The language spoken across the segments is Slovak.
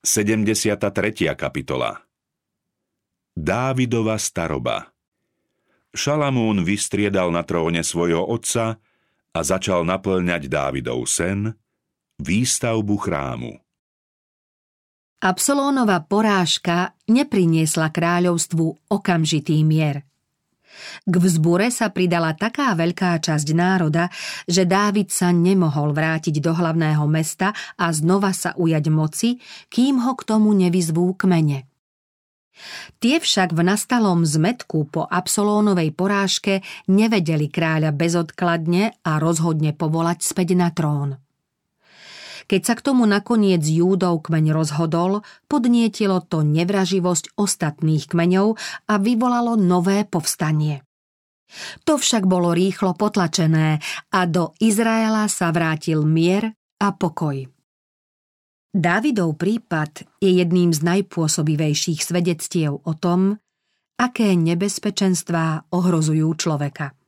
73. kapitola Dávidova staroba Šalamún vystriedal na tróne svojho otca a začal naplňať Dávidov sen, výstavbu chrámu. Absolónova porážka nepriniesla kráľovstvu okamžitý mier. K vzbure sa pridala taká veľká časť národa, že Dávid sa nemohol vrátiť do hlavného mesta a znova sa ujať moci, kým ho k tomu nevyzvú kmene. Tie však v nastalom zmetku po Absolónovej porážke nevedeli kráľa bezodkladne a rozhodne povolať späť na trón. Keď sa k tomu nakoniec Júdov kmeň rozhodol, podnietilo to nevraživosť ostatných kmeňov a vyvolalo nové povstanie. To však bolo rýchlo potlačené a do Izraela sa vrátil mier a pokoj. Dávidov prípad je jedným z najpôsobivejších svedectiev o tom, aké nebezpečenstvá ohrozujú človeka.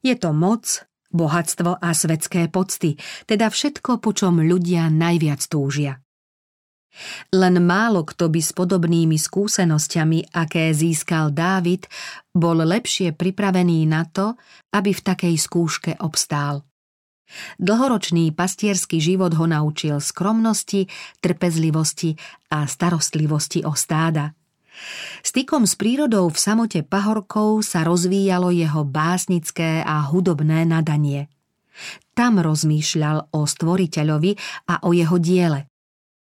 Je to moc, bohatstvo a svetské pocty, teda všetko, po čom ľudia najviac túžia. Len málo kto by s podobnými skúsenosťami, aké získal Dávid, bol lepšie pripravený na to, aby v takej skúške obstál. Dlhoročný pastierský život ho naučil skromnosti, trpezlivosti a starostlivosti o stáda – Stykom s prírodou v samote pahorkov sa rozvíjalo jeho básnické a hudobné nadanie. Tam rozmýšľal o stvoriteľovi a o jeho diele.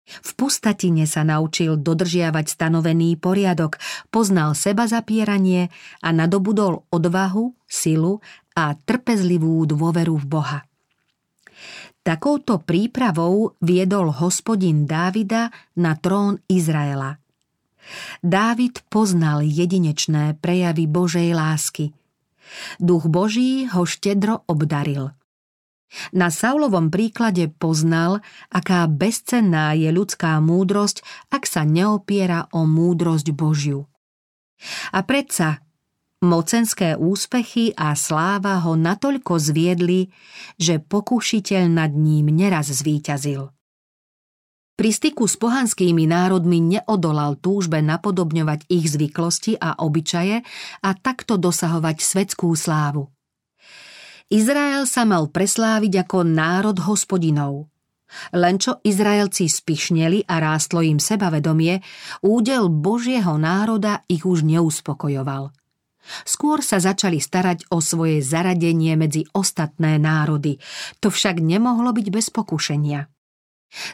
V pustatine sa naučil dodržiavať stanovený poriadok, poznal seba zapieranie a nadobudol odvahu, silu a trpezlivú dôveru v Boha. Takouto prípravou viedol hospodin Dávida na trón Izraela – Dávid poznal jedinečné prejavy Božej lásky. Duch Boží ho štedro obdaril. Na Saulovom príklade poznal, aká bezcenná je ľudská múdrosť, ak sa neopiera o múdrosť Božiu. A predsa mocenské úspechy a sláva ho natoľko zviedli, že pokušiteľ nad ním neraz zvíťazil. Pri styku s pohanskými národmi neodolal túžbe napodobňovať ich zvyklosti a obyčaje a takto dosahovať svetskú slávu. Izrael sa mal presláviť ako národ hospodinov. Len čo Izraelci spišneli a rástlo im sebavedomie, údel Božieho národa ich už neuspokojoval. Skôr sa začali starať o svoje zaradenie medzi ostatné národy. To však nemohlo byť bez pokušenia.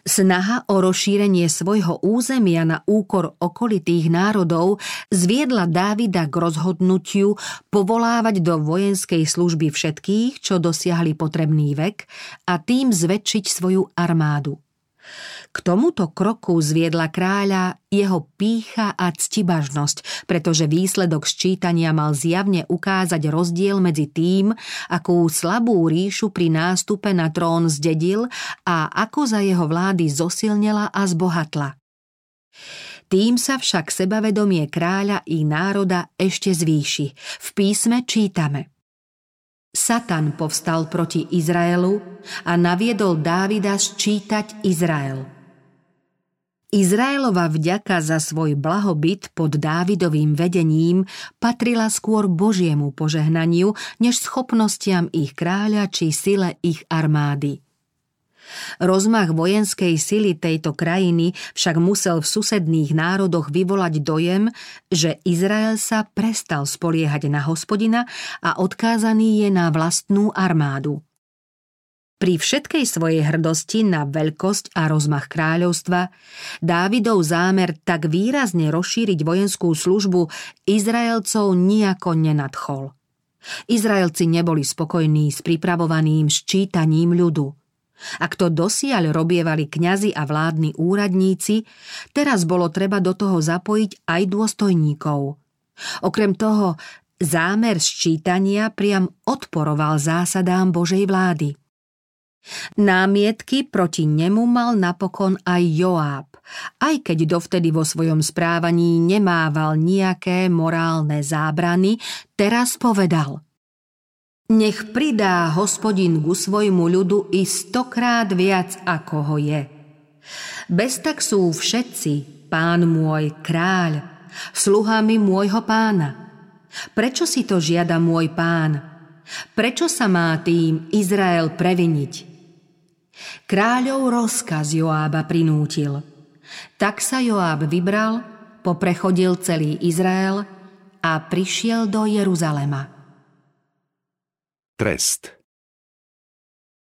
Snaha o rozšírenie svojho územia na úkor okolitých národov zviedla Dávida k rozhodnutiu povolávať do vojenskej služby všetkých, čo dosiahli potrebný vek a tým zväčšiť svoju armádu. K tomuto kroku zviedla kráľa jeho pícha a ctibažnosť, pretože výsledok sčítania mal zjavne ukázať rozdiel medzi tým, akú slabú ríšu pri nástupe na trón zdedil a ako za jeho vlády zosilnela a zbohatla. Tým sa však sebavedomie kráľa i národa ešte zvýši. V písme čítame. Satan povstal proti Izraelu a naviedol Dávida sčítať Izrael. Izraelova vďaka za svoj blahobyt pod Dávidovým vedením patrila skôr Božiemu požehnaniu, než schopnostiam ich kráľa či sile ich armády. Rozmach vojenskej sily tejto krajiny však musel v susedných národoch vyvolať dojem, že Izrael sa prestal spoliehať na hospodina a odkázaný je na vlastnú armádu. Pri všetkej svojej hrdosti na veľkosť a rozmach kráľovstva, Dávidov zámer tak výrazne rozšíriť vojenskú službu Izraelcov nijako nenadchol. Izraelci neboli spokojní s pripravovaným ščítaním ľudu. Ak to dosiaľ robievali kňazi a vládni úradníci, teraz bolo treba do toho zapojiť aj dôstojníkov. Okrem toho, zámer sčítania priam odporoval zásadám Božej vlády – Námietky proti nemu mal napokon aj Joáb, aj keď dovtedy vo svojom správaní nemával nejaké morálne zábrany, teraz povedal Nech pridá hospodin ku svojmu ľudu i stokrát viac, ako ho je. Bez tak sú všetci, pán môj, kráľ, sluhami môjho pána. Prečo si to žiada môj pán? Prečo sa má tým Izrael previniť? Kráľov rozkaz Joába prinútil. Tak sa Joáb vybral, poprechodil celý Izrael a prišiel do Jeruzalema. Trest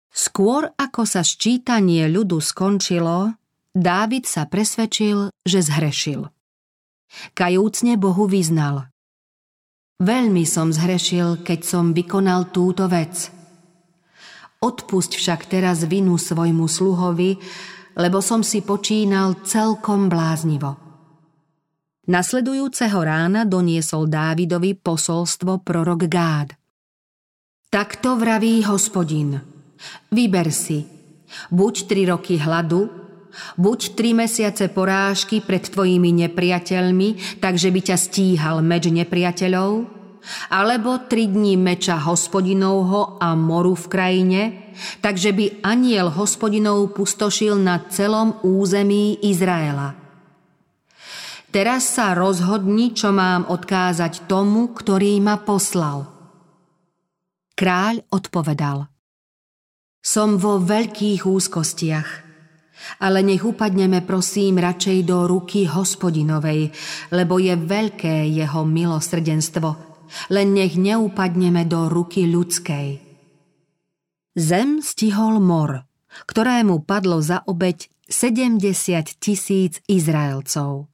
Skôr ako sa sčítanie ľudu skončilo, Dávid sa presvedčil, že zhrešil. Kajúcne Bohu vyznal. Veľmi som zhrešil, keď som vykonal túto vec. Odpusť však teraz vinu svojmu sluhovi, lebo som si počínal celkom bláznivo. Nasledujúceho rána doniesol Dávidovi posolstvo prorok Gád. Takto vraví hospodin. Vyber si, buď tri roky hladu, buď tri mesiace porážky pred tvojimi nepriateľmi, takže by ťa stíhal meč nepriateľov, alebo tri dní meča hospodinovho a moru v krajine, takže by aniel hospodinov pustošil na celom území Izraela. Teraz sa rozhodni, čo mám odkázať tomu, ktorý ma poslal. Kráľ odpovedal. Som vo veľkých úzkostiach, ale nech upadneme prosím radšej do ruky hospodinovej, lebo je veľké jeho milosrdenstvo, len nech neupadneme do ruky ľudskej. Zem stihol mor, ktorému padlo za obeď 70 tisíc Izraelcov.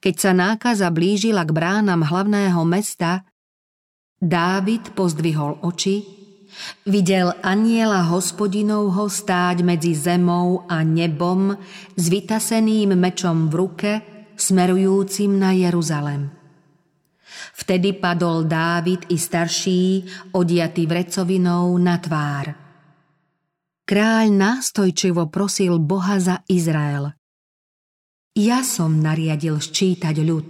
Keď sa nákaza blížila k bránam hlavného mesta, Dávid pozdvihol oči, videl aniela hospodinovho stáť medzi zemou a nebom s vytaseným mečom v ruke, smerujúcim na Jeruzalem. Vtedy padol Dávid i starší, odiatý vrecovinou na tvár. Kráľ nástojčivo prosil Boha za Izrael. Ja som nariadil ščítať ľud.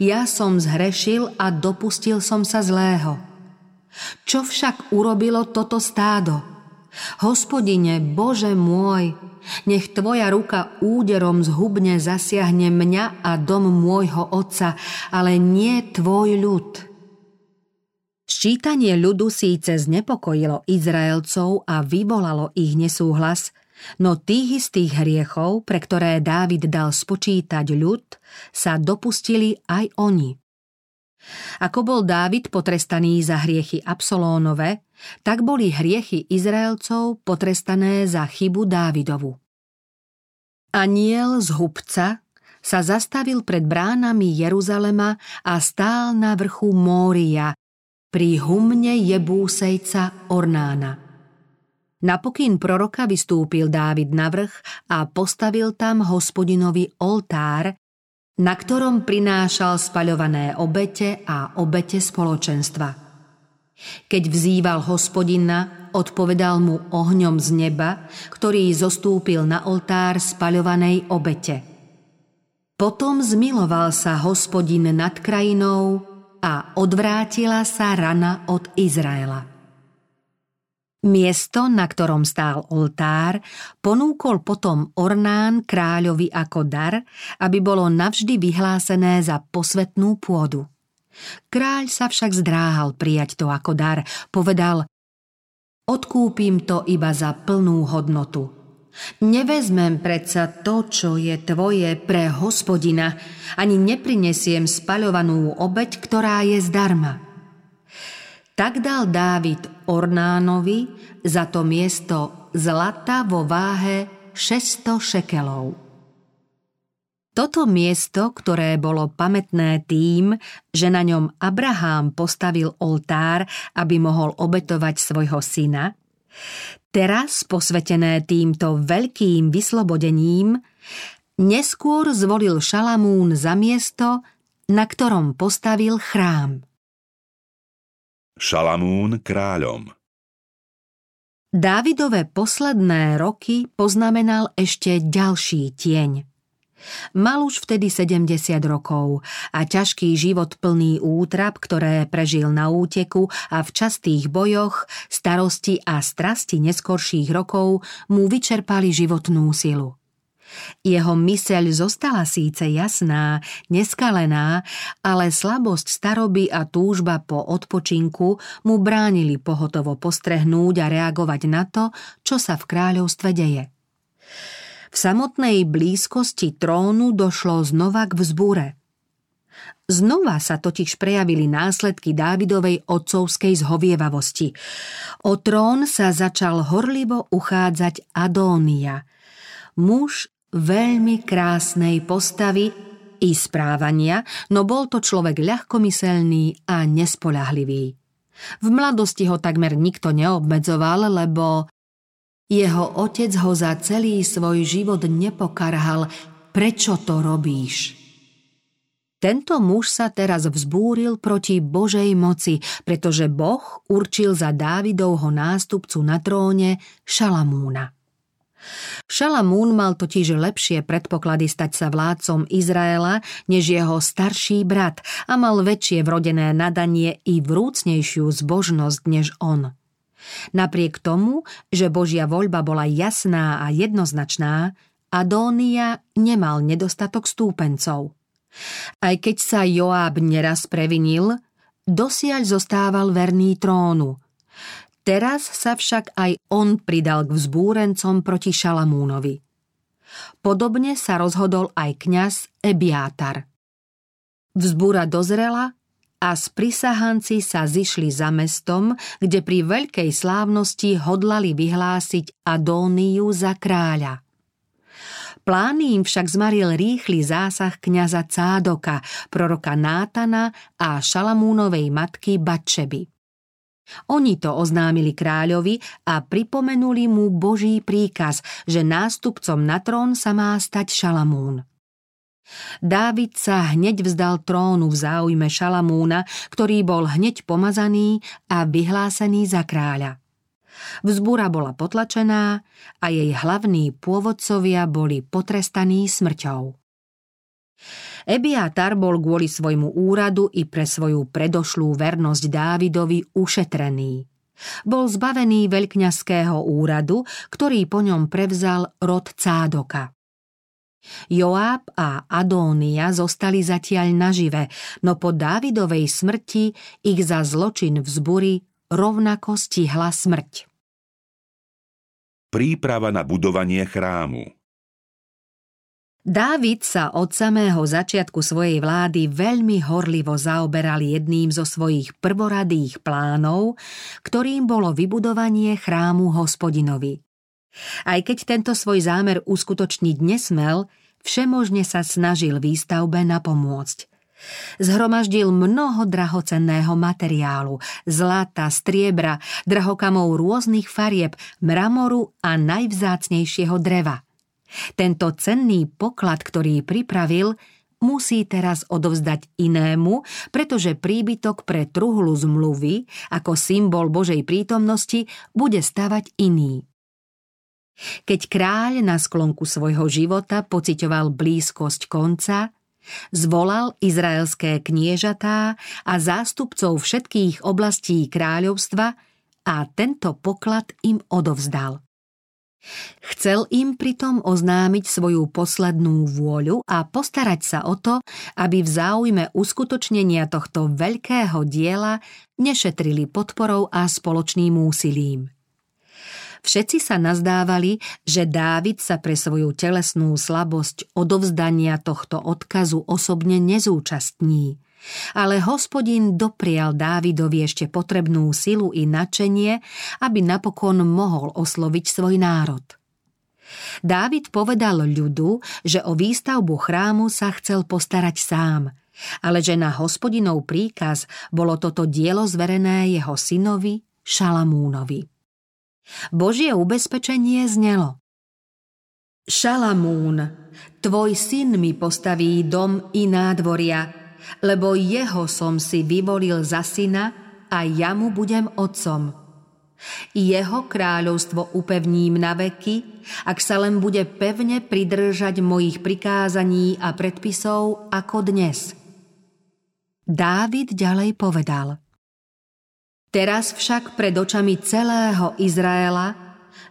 Ja som zhrešil a dopustil som sa zlého. Čo však urobilo toto stádo? Hospodine, Bože môj, nech Tvoja ruka úderom zhubne zasiahne mňa a dom môjho otca, ale nie Tvoj ľud. Ščítanie ľudu síce znepokojilo Izraelcov a vyvolalo ich nesúhlas, No tých istých hriechov, pre ktoré Dávid dal spočítať ľud, sa dopustili aj oni. Ako bol Dávid potrestaný za hriechy Absolónove, tak boli hriechy Izraelcov potrestané za chybu Dávidovu. Aniel z hubca sa zastavil pred bránami Jeruzalema a stál na vrchu Mória pri humne Jebúsejca Ornána. Na pokyn proroka vystúpil Dávid na vrch a postavil tam hospodinovi oltár, na ktorom prinášal spaľované obete a obete spoločenstva. Keď vzýval hospodina, odpovedal mu ohňom z neba, ktorý zostúpil na oltár spaľovanej obete. Potom zmiloval sa hospodin nad krajinou a odvrátila sa rana od Izraela. Miesto, na ktorom stál oltár, ponúkol potom Ornán kráľovi ako dar, aby bolo navždy vyhlásené za posvetnú pôdu. Kráľ sa však zdráhal prijať to ako dar, povedal Odkúpim to iba za plnú hodnotu. Nevezmem predsa to, čo je tvoje pre hospodina, ani neprinesiem spaľovanú obeď, ktorá je zdarma. Tak dal Dávid Ornánovi za to miesto zlata vo váhe 600 šekelov. Toto miesto, ktoré bolo pamätné tým, že na ňom Abraham postavil oltár, aby mohol obetovať svojho syna, teraz posvetené týmto veľkým vyslobodením, neskôr zvolil Šalamún za miesto, na ktorom postavil chrám. Šalamún kráľom Dávidové posledné roky poznamenal ešte ďalší tieň. Mal už vtedy 70 rokov a ťažký život plný útrap, ktoré prežil na úteku a v častých bojoch, starosti a strasti neskorších rokov mu vyčerpali životnú silu. Jeho myseľ zostala síce jasná, neskalená, ale slabosť staroby a túžba po odpočinku mu bránili pohotovo postrehnúť a reagovať na to, čo sa v kráľovstve deje. V samotnej blízkosti trónu došlo znova k vzbúre. Znova sa totiž prejavili následky Dávidovej otcovskej zhovievavosti. O trón sa začal horlivo uchádzať Adónia, muž veľmi krásnej postavy i správania, no bol to človek ľahkomyselný a nespolahlivý. V mladosti ho takmer nikto neobmedzoval, lebo jeho otec ho za celý svoj život nepokarhal, prečo to robíš? Tento muž sa teraz vzbúril proti Božej moci, pretože Boh určil za Dávidovho nástupcu na tróne Šalamúna. Šalamún mal totiž lepšie predpoklady stať sa vládcom Izraela než jeho starší brat a mal väčšie vrodené nadanie i vrúcnejšiu zbožnosť než on. Napriek tomu, že Božia voľba bola jasná a jednoznačná, Adónia nemal nedostatok stúpencov. Aj keď sa Joáb neraz previnil, dosiaľ zostával verný trónu – Teraz sa však aj on pridal k vzbúrencom proti Šalamúnovi. Podobne sa rozhodol aj kňaz Ebiátar. Vzbúra dozrela a sprisahanci sa zišli za mestom, kde pri veľkej slávnosti hodlali vyhlásiť Adóniu za kráľa. Plány im však zmaril rýchly zásah kňaza Cádoka, proroka Nátana a Šalamúnovej matky Batčeby. Oni to oznámili kráľovi a pripomenuli mu Boží príkaz, že nástupcom na trón sa má stať Šalamún. Dávid sa hneď vzdal trónu v záujme Šalamúna, ktorý bol hneď pomazaný a vyhlásený za kráľa. Vzbúra bola potlačená a jej hlavní pôvodcovia boli potrestaní smrťou. Ebiatar bol kvôli svojmu úradu i pre svoju predošlú vernosť Dávidovi ušetrený. Bol zbavený veľkňazského úradu, ktorý po ňom prevzal rod Cádoka. Joáb a Adónia zostali zatiaľ nažive, no po Dávidovej smrti ich za zločin vzbury rovnako stihla smrť. Príprava na budovanie chrámu Dávid sa od samého začiatku svojej vlády veľmi horlivo zaoberal jedným zo svojich prvoradých plánov, ktorým bolo vybudovanie chrámu hospodinovi. Aj keď tento svoj zámer uskutočniť nesmel, všemožne sa snažil výstavbe napomôcť. Zhromaždil mnoho drahocenného materiálu, zlata, striebra, drahokamov rôznych farieb, mramoru a najvzácnejšieho dreva – tento cenný poklad, ktorý pripravil, musí teraz odovzdať inému, pretože príbytok pre truhlu zmluvy, ako symbol Božej prítomnosti, bude stavať iný. Keď kráľ na sklonku svojho života pocitoval blízkosť konca, zvolal izraelské kniežatá a zástupcov všetkých oblastí kráľovstva a tento poklad im odovzdal. Chcel im pritom oznámiť svoju poslednú vôľu a postarať sa o to, aby v záujme uskutočnenia tohto veľkého diela nešetrili podporou a spoločným úsilím. Všetci sa nazdávali, že Dávid sa pre svoju telesnú slabosť odovzdania tohto odkazu osobne nezúčastní – ale hospodin doprial Dávidovi ešte potrebnú silu i načenie, aby napokon mohol osloviť svoj národ. Dávid povedal ľudu, že o výstavbu chrámu sa chcel postarať sám, ale že na hospodinov príkaz bolo toto dielo zverené jeho synovi Šalamúnovi. Božie ubezpečenie znelo. Šalamún, tvoj syn mi postaví dom i nádvoria, lebo jeho som si vyvolil za syna a ja mu budem otcom. Jeho kráľovstvo upevním na veky, ak sa len bude pevne pridržať mojich prikázaní a predpisov ako dnes. Dávid ďalej povedal Teraz však pred očami celého Izraela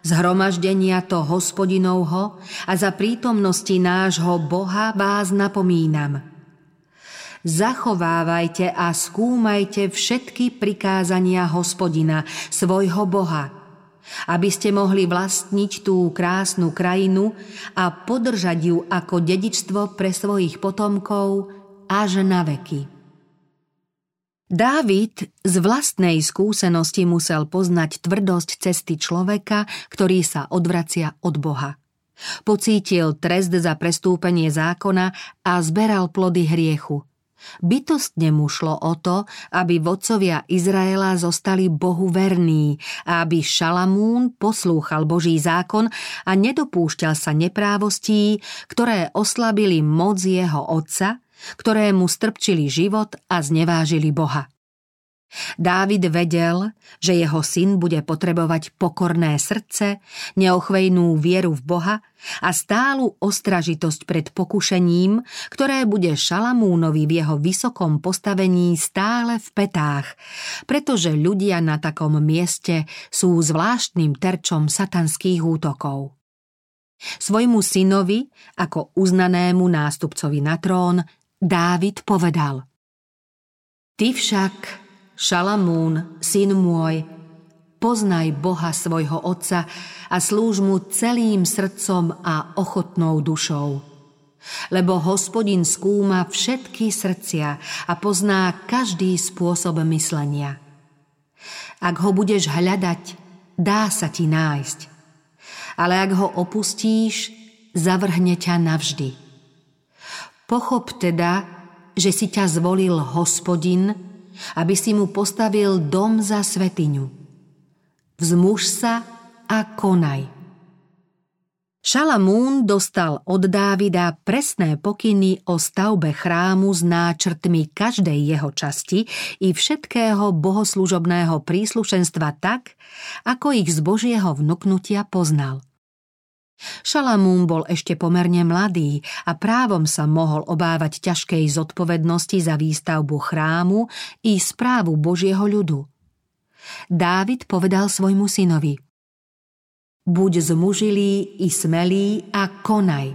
zhromaždenia to hospodinovho a za prítomnosti nášho Boha vás napomínam. Zachovávajte a skúmajte všetky prikázania hospodina, svojho Boha, aby ste mohli vlastniť tú krásnu krajinu a podržať ju ako dedičstvo pre svojich potomkov až na veky. Dávid z vlastnej skúsenosti musel poznať tvrdosť cesty človeka, ktorý sa odvracia od Boha. Pocítil trest za prestúpenie zákona a zberal plody hriechu. Bytostne mu šlo o to, aby vodcovia Izraela zostali Bohu verní a aby Šalamún poslúchal Boží zákon a nedopúšťal sa neprávostí, ktoré oslabili moc jeho otca ktorému strpčili život a znevážili Boha. Dávid vedel, že jeho syn bude potrebovať pokorné srdce, neochvejnú vieru v Boha a stálu ostražitosť pred pokušením, ktoré bude Šalamúnovi v jeho vysokom postavení stále v petách, pretože ľudia na takom mieste sú zvláštnym terčom satanských útokov. Svojmu synovi, ako uznanému nástupcovi na trón, Dávid povedal Ty však, Šalamún, syn môj, poznaj Boha svojho otca a slúž mu celým srdcom a ochotnou dušou. Lebo hospodin skúma všetky srdcia a pozná každý spôsob myslenia. Ak ho budeš hľadať, dá sa ti nájsť. Ale ak ho opustíš, zavrhne ťa navždy. Pochop teda, že si ťa zvolil hospodin, aby si mu postavil dom za svetiňu. Vzmuž sa a konaj. Šalamún dostal od Dávida presné pokyny o stavbe chrámu s náčrtmi každej jeho časti i všetkého bohoslužobného príslušenstva tak, ako ich z Božieho vnuknutia poznal – Šalamún bol ešte pomerne mladý a právom sa mohol obávať ťažkej zodpovednosti za výstavbu chrámu i správu Božieho ľudu. Dávid povedal svojmu synovi Buď zmužilý i smelý a konaj.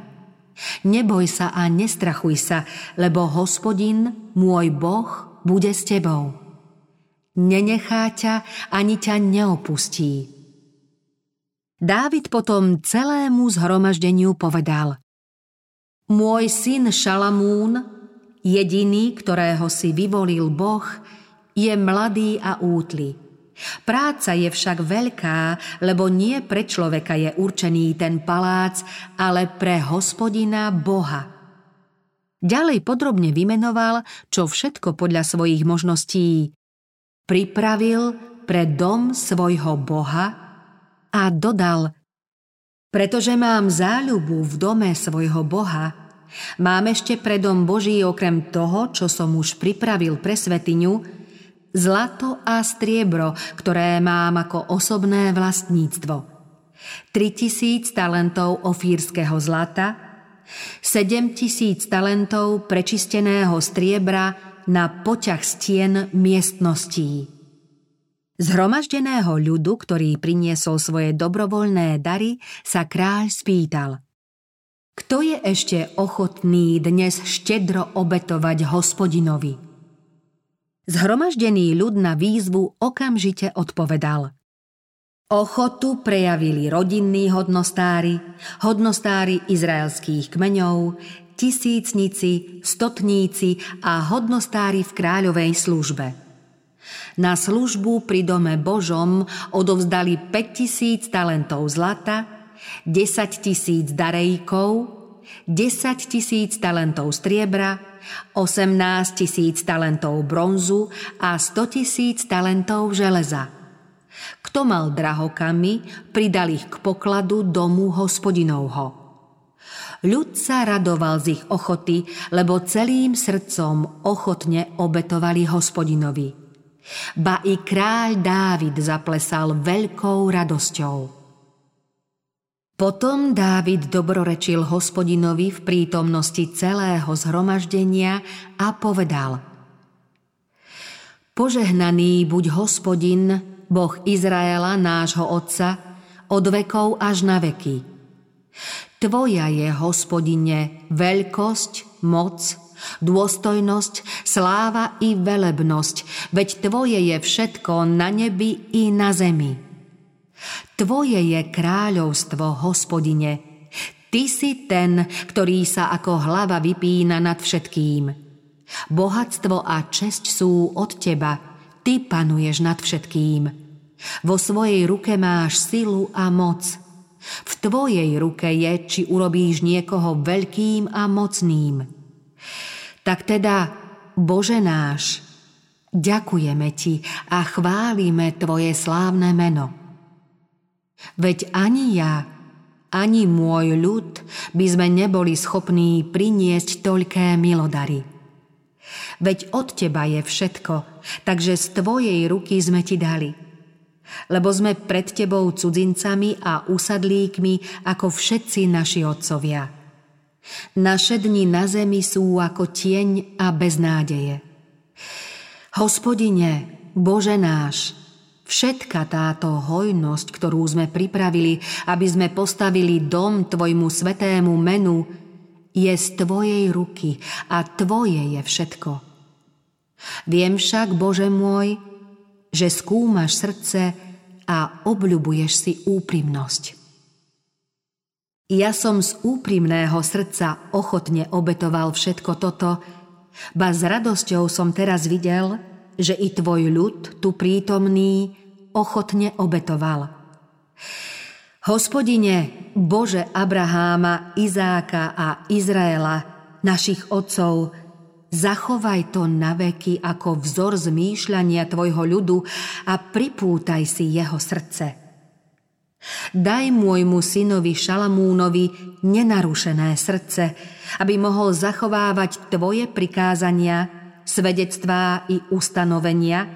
Neboj sa a nestrachuj sa, lebo hospodin, môj Boh, bude s tebou. Nenechá ťa ani ťa neopustí Dávid potom celému zhromaždeniu povedal Môj syn Šalamún, jediný, ktorého si vyvolil Boh, je mladý a útly. Práca je však veľká, lebo nie pre človeka je určený ten palác, ale pre hospodina Boha. Ďalej podrobne vymenoval, čo všetko podľa svojich možností pripravil pre dom svojho Boha, a dodal Pretože mám záľubu v dome svojho Boha, mám ešte pre dom Boží okrem toho, čo som už pripravil pre svetiňu, zlato a striebro, ktoré mám ako osobné vlastníctvo. 3000 talentov ofírskeho zlata, 7000 talentov prečisteného striebra na poťah stien miestností. Zhromaždeného ľudu, ktorý priniesol svoje dobrovoľné dary, sa kráľ spýtal. Kto je ešte ochotný dnes štedro obetovať hospodinovi? Zhromaždený ľud na výzvu okamžite odpovedal. Ochotu prejavili rodinní hodnostári, hodnostári izraelských kmeňov, tisícnici, stotníci a hodnostári v kráľovej službe – na službu pri dome Božom odovzdali 5000 talentov zlata, 10 tisíc darejkov, 10 tisíc talentov striebra, 18 tisíc talentov bronzu a 100 tisíc talentov železa. Kto mal drahokamy, pridal ich k pokladu domu hospodinovho. Ľud sa radoval z ich ochoty, lebo celým srdcom ochotne obetovali hospodinovi. Ba i kráľ Dávid zaplesal veľkou radosťou. Potom Dávid dobrorečil hospodinovi v prítomnosti celého zhromaždenia a povedal Požehnaný buď hospodin, Boh Izraela, nášho otca, od vekov až na veky. Tvoja je, hospodine, veľkosť, moc, dôstojnosť, sláva i velebnosť, veď Tvoje je všetko na nebi i na zemi. Tvoje je kráľovstvo, hospodine. Ty si ten, ktorý sa ako hlava vypína nad všetkým. Bohatstvo a česť sú od Teba, Ty panuješ nad všetkým. Vo svojej ruke máš silu a moc – v tvojej ruke je, či urobíš niekoho veľkým a mocným. Tak teda, Bože náš, ďakujeme Ti a chválime Tvoje slávne meno. Veď ani ja, ani môj ľud by sme neboli schopní priniesť toľké milodary. Veď od Teba je všetko, takže z Tvojej ruky sme Ti dali – lebo sme pred tebou cudzincami a usadlíkmi ako všetci naši otcovia. Naše dni na zemi sú ako tieň a beznádeje. Hospodine, Bože náš, všetka táto hojnosť, ktorú sme pripravili, aby sme postavili dom Tvojmu svetému menu, je z Tvojej ruky a Tvoje je všetko. Viem však, Bože môj, že skúmaš srdce a obľubuješ si úprimnosť. Ja som z úprimného srdca ochotne obetoval všetko toto, ba s radosťou som teraz videl, že i tvoj ľud, tu prítomný, ochotne obetoval. Hospodine, Bože Abraháma, Izáka a Izraela, našich otcov, Zachovaj to na veky ako vzor zmýšľania tvojho ľudu a pripútaj si jeho srdce. Daj môjmu synovi Šalamúnovi nenarušené srdce, aby mohol zachovávať tvoje prikázania, svedectvá i ustanovenia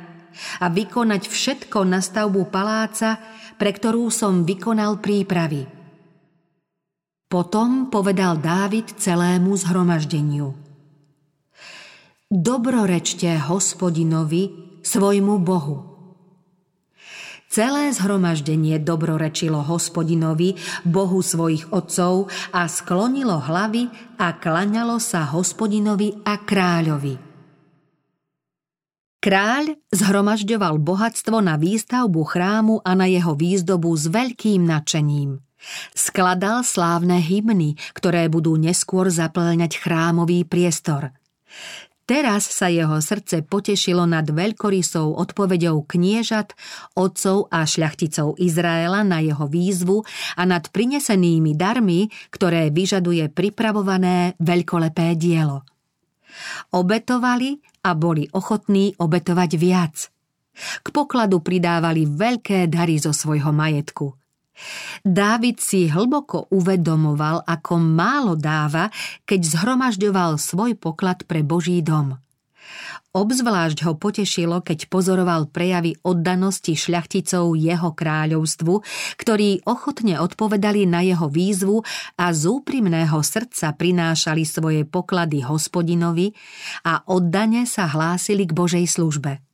a vykonať všetko na stavbu paláca, pre ktorú som vykonal prípravy. Potom povedal Dávid celému zhromaždeniu – Dobrorečte hospodinovi, svojmu Bohu. Celé zhromaždenie dobrorečilo hospodinovi, Bohu svojich otcov a sklonilo hlavy a klaňalo sa hospodinovi a kráľovi. Kráľ zhromažďoval bohatstvo na výstavbu chrámu a na jeho výzdobu s veľkým nadšením. Skladal slávne hymny, ktoré budú neskôr zaplňať chrámový priestor. Teraz sa jeho srdce potešilo nad veľkorysou odpovedou kniežat, otcov a šľachticov Izraela na jeho výzvu a nad prinesenými darmi, ktoré vyžaduje pripravované veľkolepé dielo. Obetovali a boli ochotní obetovať viac. K pokladu pridávali veľké dary zo svojho majetku – Dávid si hlboko uvedomoval, ako málo dáva, keď zhromažďoval svoj poklad pre Boží dom. Obzvlášť ho potešilo, keď pozoroval prejavy oddanosti šľachticov jeho kráľovstvu, ktorí ochotne odpovedali na jeho výzvu a z úprimného srdca prinášali svoje poklady hospodinovi a oddane sa hlásili k Božej službe.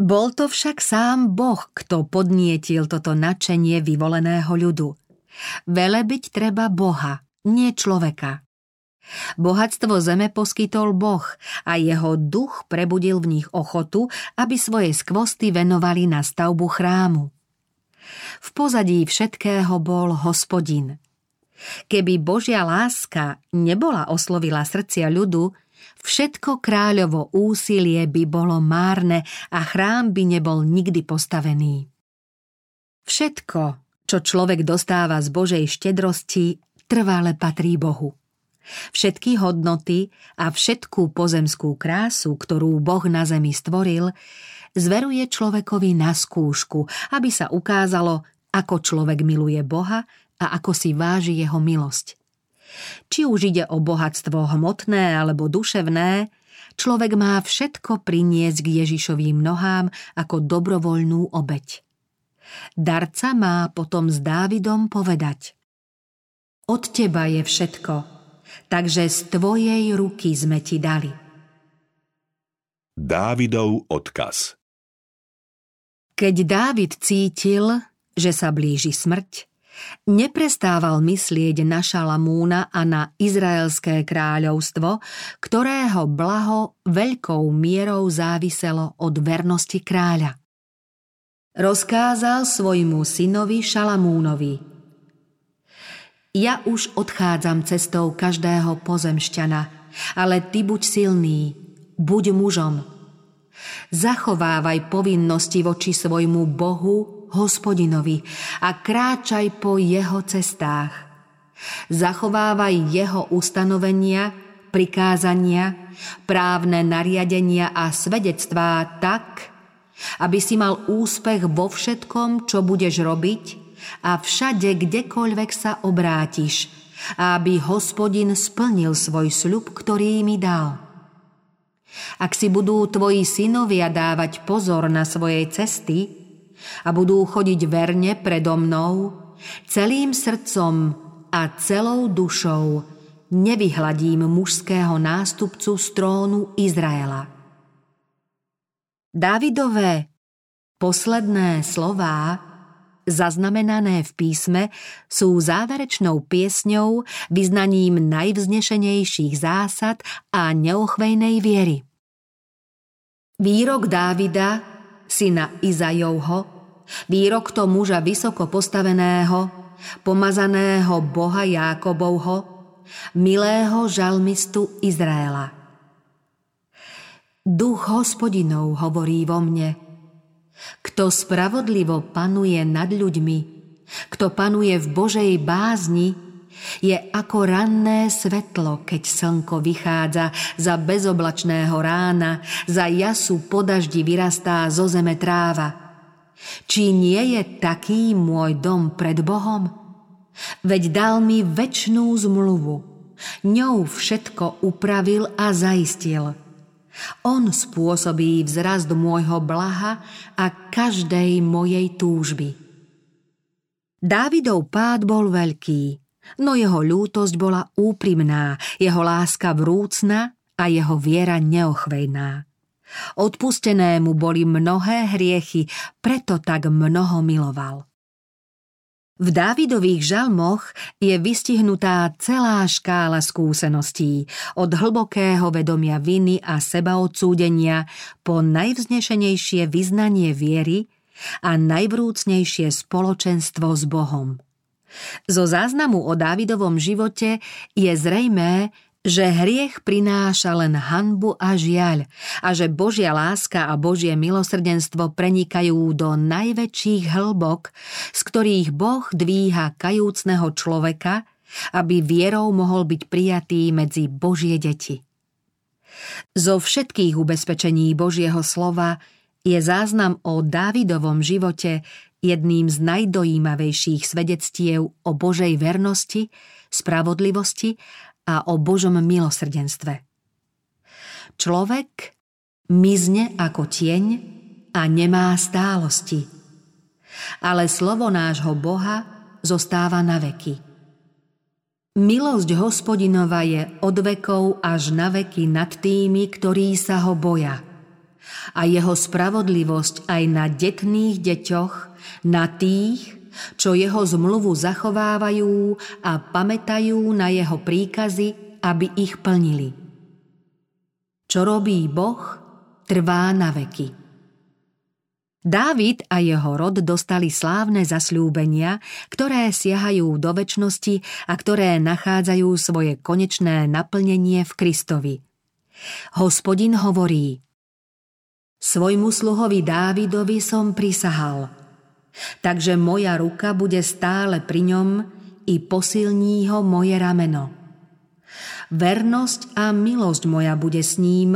Bol to však sám Boh, kto podnietil toto nadšenie vyvoleného ľudu. byť treba Boha, nie človeka. Bohatstvo zeme poskytol Boh a jeho duch prebudil v nich ochotu, aby svoje skvosty venovali na stavbu chrámu. V pozadí všetkého bol hospodin. Keby Božia láska nebola oslovila srdcia ľudu, Všetko kráľovo úsilie by bolo márne a chrám by nebol nikdy postavený. Všetko, čo človek dostáva z Božej štedrosti, trvále patrí Bohu. Všetky hodnoty a všetkú pozemskú krásu, ktorú Boh na zemi stvoril, zveruje človekovi na skúšku, aby sa ukázalo, ako človek miluje Boha a ako si váži jeho milosť. Či už ide o bohatstvo hmotné alebo duševné, človek má všetko priniesť k Ježišovým nohám ako dobrovoľnú obeď. Darca má potom s Dávidom povedať Od teba je všetko, takže z tvojej ruky sme ti dali. Dávidov odkaz Keď Dávid cítil, že sa blíži smrť, neprestával myslieť na Šalamúna a na Izraelské kráľovstvo, ktorého blaho veľkou mierou záviselo od vernosti kráľa. Rozkázal svojmu synovi Šalamúnovi – ja už odchádzam cestou každého pozemšťana, ale ty buď silný, buď mužom. Zachovávaj povinnosti voči svojmu Bohu, hospodinovi a kráčaj po jeho cestách. Zachovávaj jeho ustanovenia, prikázania, právne nariadenia a svedectvá tak, aby si mal úspech vo všetkom, čo budeš robiť a všade, kdekoľvek sa obrátiš, aby hospodin splnil svoj sľub, ktorý mi dal. Ak si budú tvoji synovia dávať pozor na svojej cesty a budú chodiť verne predo mnou, celým srdcom a celou dušou nevyhladím mužského nástupcu z trónu Izraela. Dávidové posledné slová zaznamenané v písme, sú záverečnou piesňou, vyznaním najvznešenejších zásad a neochvejnej viery. Výrok Dávida, syna Izajovho, výrok to muža vysoko postaveného, pomazaného Boha Jákobovho, milého žalmistu Izraela. Duch hospodinov hovorí vo mne – kto spravodlivo panuje nad ľuďmi, kto panuje v Božej bázni, je ako ranné svetlo, keď slnko vychádza za bezoblačného rána, za jasu po daždi vyrastá zo zeme tráva. Či nie je taký môj dom pred Bohom? Veď dal mi väčšnú zmluvu, ňou všetko upravil a zaistil – on spôsobí vzrast môjho blaha a každej mojej túžby. Dávidov pád bol veľký, no jeho ľútosť bola úprimná, jeho láska vrúcna a jeho viera neochvejná. Odpustenému boli mnohé hriechy, preto tak mnoho miloval. V Dávidových žalmoch je vystihnutá celá škála skúseností, od hlbokého vedomia viny a sebaodsúdenia po najvznešenejšie vyznanie viery a najvrúcnejšie spoločenstvo s Bohom. Zo záznamu o Dávidovom živote je zrejmé, že hriech prináša len hanbu a žiaľ a že Božia láska a Božie milosrdenstvo prenikajú do najväčších hĺbok, z ktorých Boh dvíha kajúcneho človeka, aby vierou mohol byť prijatý medzi Božie deti. Zo všetkých ubezpečení Božieho slova je záznam o Dávidovom živote jedným z najdojímavejších svedectiev o Božej vernosti, spravodlivosti a o Božom milosrdenstve. Človek mizne ako tieň a nemá stálosti. Ale slovo nášho Boha zostáva na veky. Milosť hospodinova je od vekov až na veky nad tými, ktorí sa ho boja. A jeho spravodlivosť aj na detných deťoch, na tých, čo jeho zmluvu zachovávajú a pamätajú na jeho príkazy, aby ich plnili. Čo robí Boh, trvá na veky. Dávid a jeho rod dostali slávne zasľúbenia, ktoré siahajú do väčšnosti a ktoré nachádzajú svoje konečné naplnenie v Kristovi. Hospodin hovorí Svojmu sluhovi Dávidovi som prisahal – Takže moja ruka bude stále pri ňom i posilní ho moje rameno. Vernosť a milosť moja bude s ním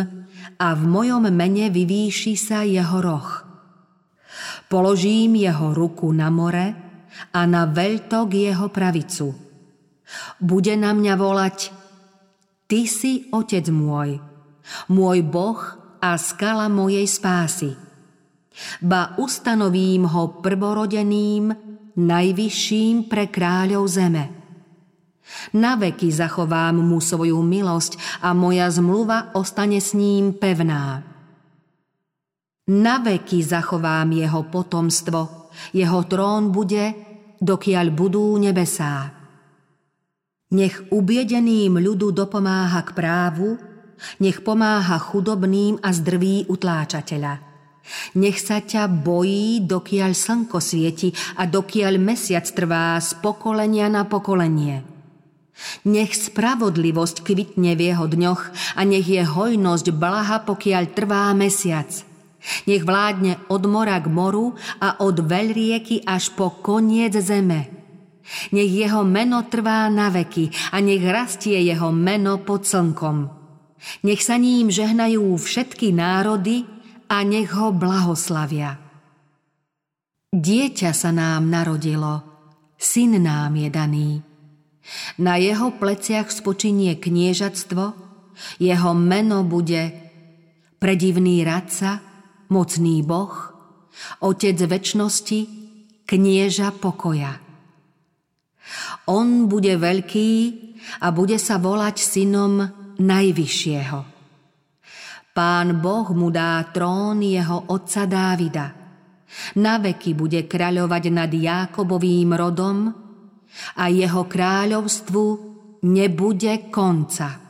a v mojom mene vyvýši sa jeho roh. Položím jeho ruku na more a na veľtok jeho pravicu. Bude na mňa volať Ty si otec môj, môj Boh a skala mojej spásy ba ustanovím ho prvorodeným, najvyšším pre kráľov zeme. Na veky zachovám mu svoju milosť a moja zmluva ostane s ním pevná. Na veky zachovám jeho potomstvo jeho trón bude, dokiaľ budú nebesá. Nech ubiedeným ľudu dopomáha k právu, nech pomáha chudobným a zdrví utláčateľa. Nech sa ťa bojí, dokiaľ slnko svieti a dokiaľ mesiac trvá z pokolenia na pokolenie. Nech spravodlivosť kvitne v jeho dňoch a nech je hojnosť blaha, pokiaľ trvá mesiac. Nech vládne od mora k moru a od veľrieky až po koniec zeme. Nech jeho meno trvá na veky a nech rastie jeho meno pod slnkom. Nech sa ním žehnajú všetky národy a nech ho blahoslavia. Dieťa sa nám narodilo, syn nám je daný. Na jeho pleciach spočinie kniežatstvo, jeho meno bude predivný radca, mocný boh, otec väčnosti, knieža pokoja. On bude veľký a bude sa volať synom Najvyššieho. Pán Boh mu dá trón jeho otca Dávida. Na veky bude kráľovať nad Jákobovým rodom a jeho kráľovstvu nebude konca.